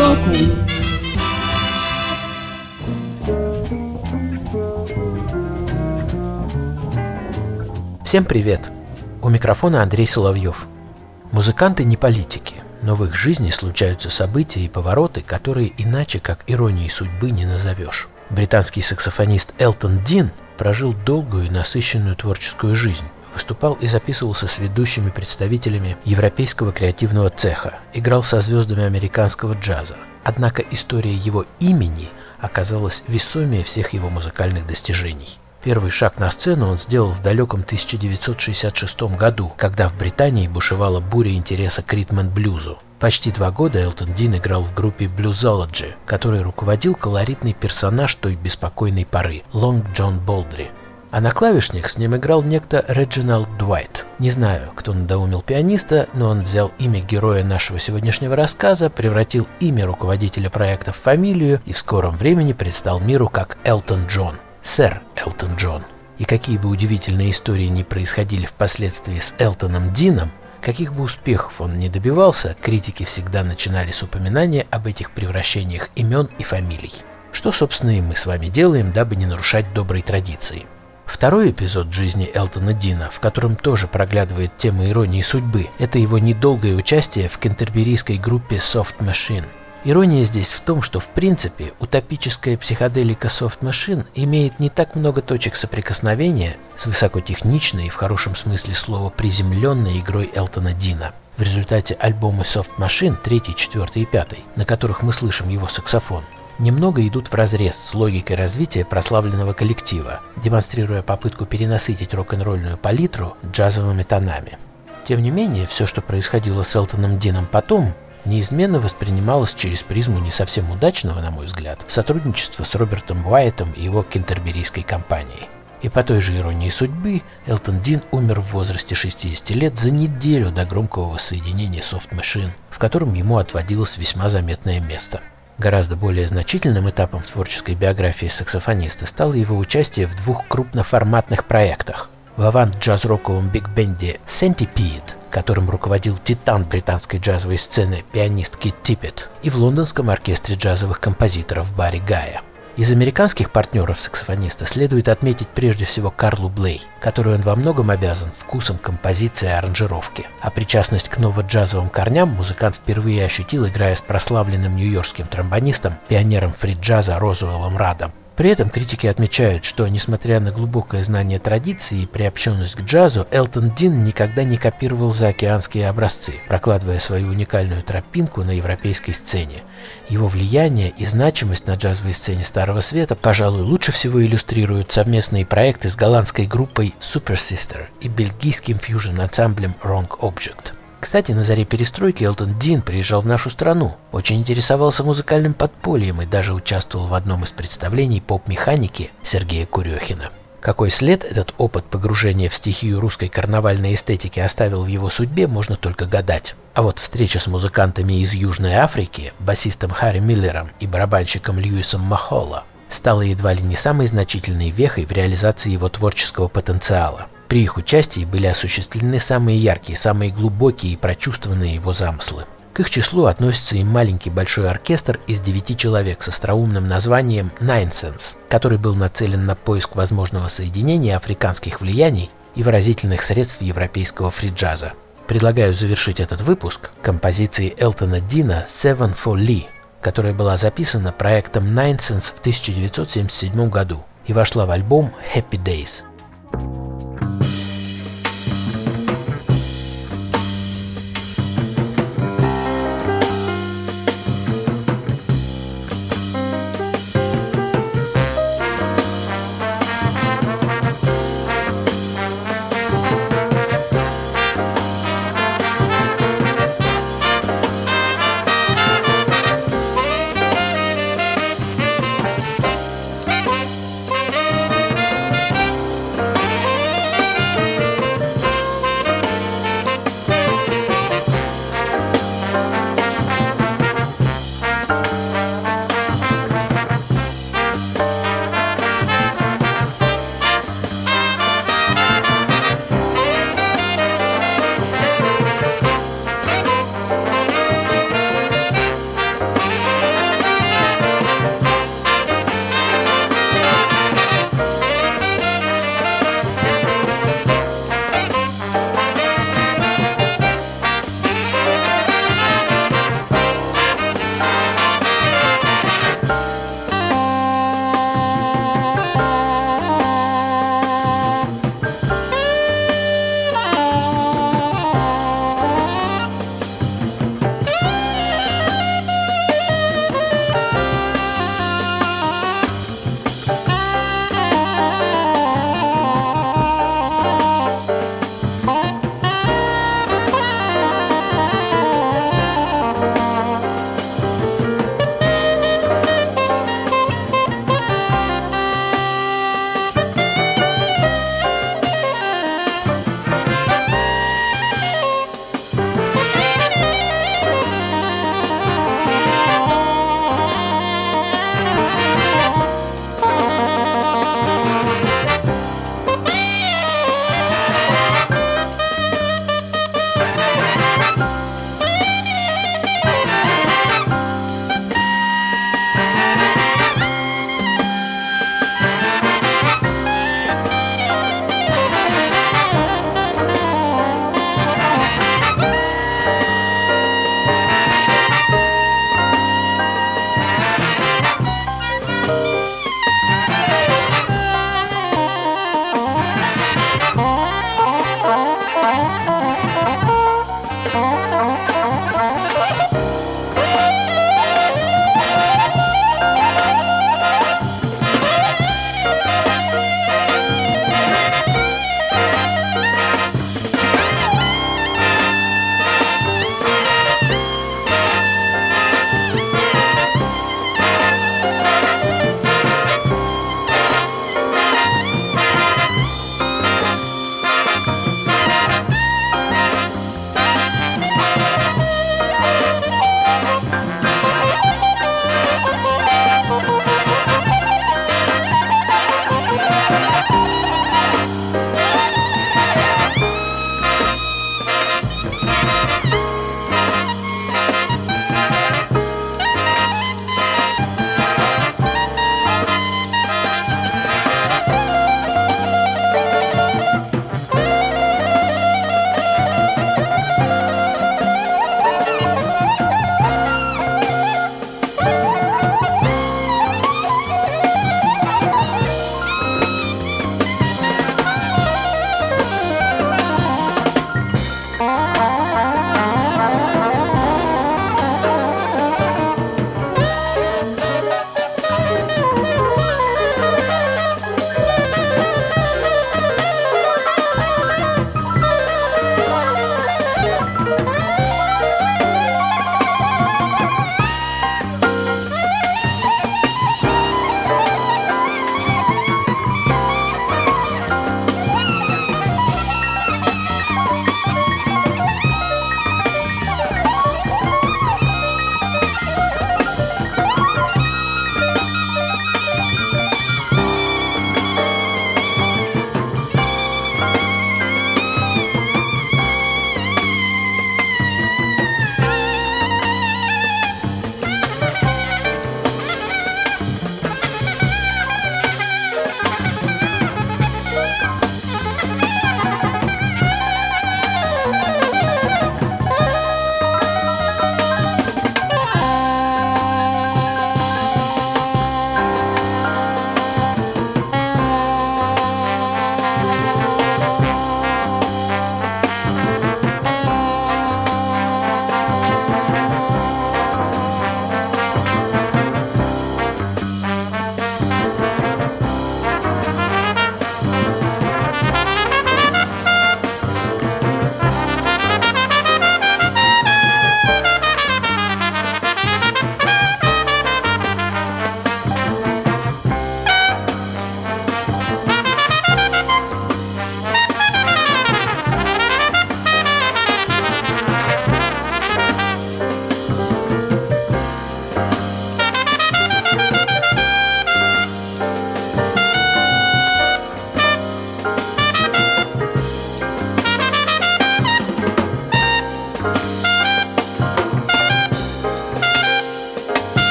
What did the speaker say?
Сбоку Всем привет! У микрофона Андрей Соловьев. Музыканты не политики, но в их жизни случаются события и повороты, которые иначе, как иронией судьбы, не назовешь. Британский саксофонист Элтон Дин прожил долгую и насыщенную творческую жизнь. Выступал и записывался с ведущими представителями европейского креативного цеха, играл со звездами американского джаза. Однако история его имени оказалась весомее всех его музыкальных достижений. Первый шаг на сцену он сделал в далеком 1966 году, когда в Британии бушевала буря интереса к ритм-блюзу. Почти два года Элтон Дин играл в группе Bluesology, которой руководил колоритный персонаж той беспокойной поры – Лонг Джон Болдри. А на клавишник с ним играл некто Реджиналд Дуайт. Не знаю, кто надоумил пианиста, но он взял имя героя нашего сегодняшнего рассказа, превратил имя руководителя проекта в фамилию и в скором времени предстал миру как Элтон Джон – сэр Элтон Джон. И какие бы удивительные истории ни происходили впоследствии с Элтоном Дином, каких бы успехов он ни добивался, критики всегда начинали с упоминания об этих превращениях имен и фамилий. Что, собственно, и мы с вами делаем, дабы не нарушать доброй традиции. Второй эпизод жизни Элтона Дина, в котором тоже проглядывает тема иронии судьбы, это его недолгое участие в кентерберийской группе Soft Machine – Ирония здесь в том, что в принципе утопическая психоделика Soft Machine имеет не так много точек соприкосновения с высокотехничной и в хорошем смысле слова приземленной игрой Элтона Дина. В результате альбомы Soft Machine 3, 4 и 5, на которых мы слышим его саксофон, немного идут в разрез с логикой развития прославленного коллектива, демонстрируя попытку перенасытить рок-н-ролльную палитру джазовыми тонами. Тем не менее, все, что происходило с Элтоном Дином потом, неизменно воспринималось через призму не совсем удачного, на мой взгляд, сотрудничества с Робертом Уайтом и его кентерберийской компанией. И по той же иронии судьбы, Элтон Дин умер в возрасте 60 лет за неделю до громкого воссоединения Soft Machine, в котором ему отводилось весьма заметное место. Гораздо более значительным этапом в творческой биографии саксофониста стало его участие в двух крупноформатных проектах. В авант-джаз-роковом биг-бенде Centipede которым руководил титан британской джазовой сцены пианист Кит Типпет, и в лондонском оркестре джазовых композиторов Барри Гая. Из американских партнеров саксофониста следует отметить прежде всего Карлу Блей, которой он во многом обязан вкусом композиции и аранжировки. А причастность к ново-джазовым корням музыкант впервые ощутил, играя с прославленным нью-йоркским тромбонистом, пионером фри-джаза Розуэллом Радом, при этом критики отмечают, что, несмотря на глубокое знание традиции и приобщенность к джазу, Элтон Дин никогда не копировал заокеанские образцы, прокладывая свою уникальную тропинку на европейской сцене. Его влияние и значимость на джазовой сцене Старого Света, пожалуй, лучше всего иллюстрируют совместные проекты с голландской группой Super Sister и бельгийским фьюжн-ансамблем Wrong Object. Кстати, на заре перестройки Элтон Дин приезжал в нашу страну, очень интересовался музыкальным подпольем и даже участвовал в одном из представлений поп-механики Сергея Курехина. Какой след этот опыт погружения в стихию русской карнавальной эстетики оставил в его судьбе, можно только гадать. А вот встреча с музыкантами из Южной Африки, басистом Харри Миллером и барабанщиком Льюисом Махола, стала едва ли не самой значительной вехой в реализации его творческого потенциала. При их участии были осуществлены самые яркие, самые глубокие и прочувствованные его замыслы. К их числу относится и маленький большой оркестр из девяти человек с остроумным названием Sense, который был нацелен на поиск возможного соединения африканских влияний и выразительных средств европейского фриджаза. Предлагаю завершить этот выпуск композицией Элтона Дина «Seven for Lee», которая была записана проектом Sense в 1977 году и вошла в альбом Happy Days.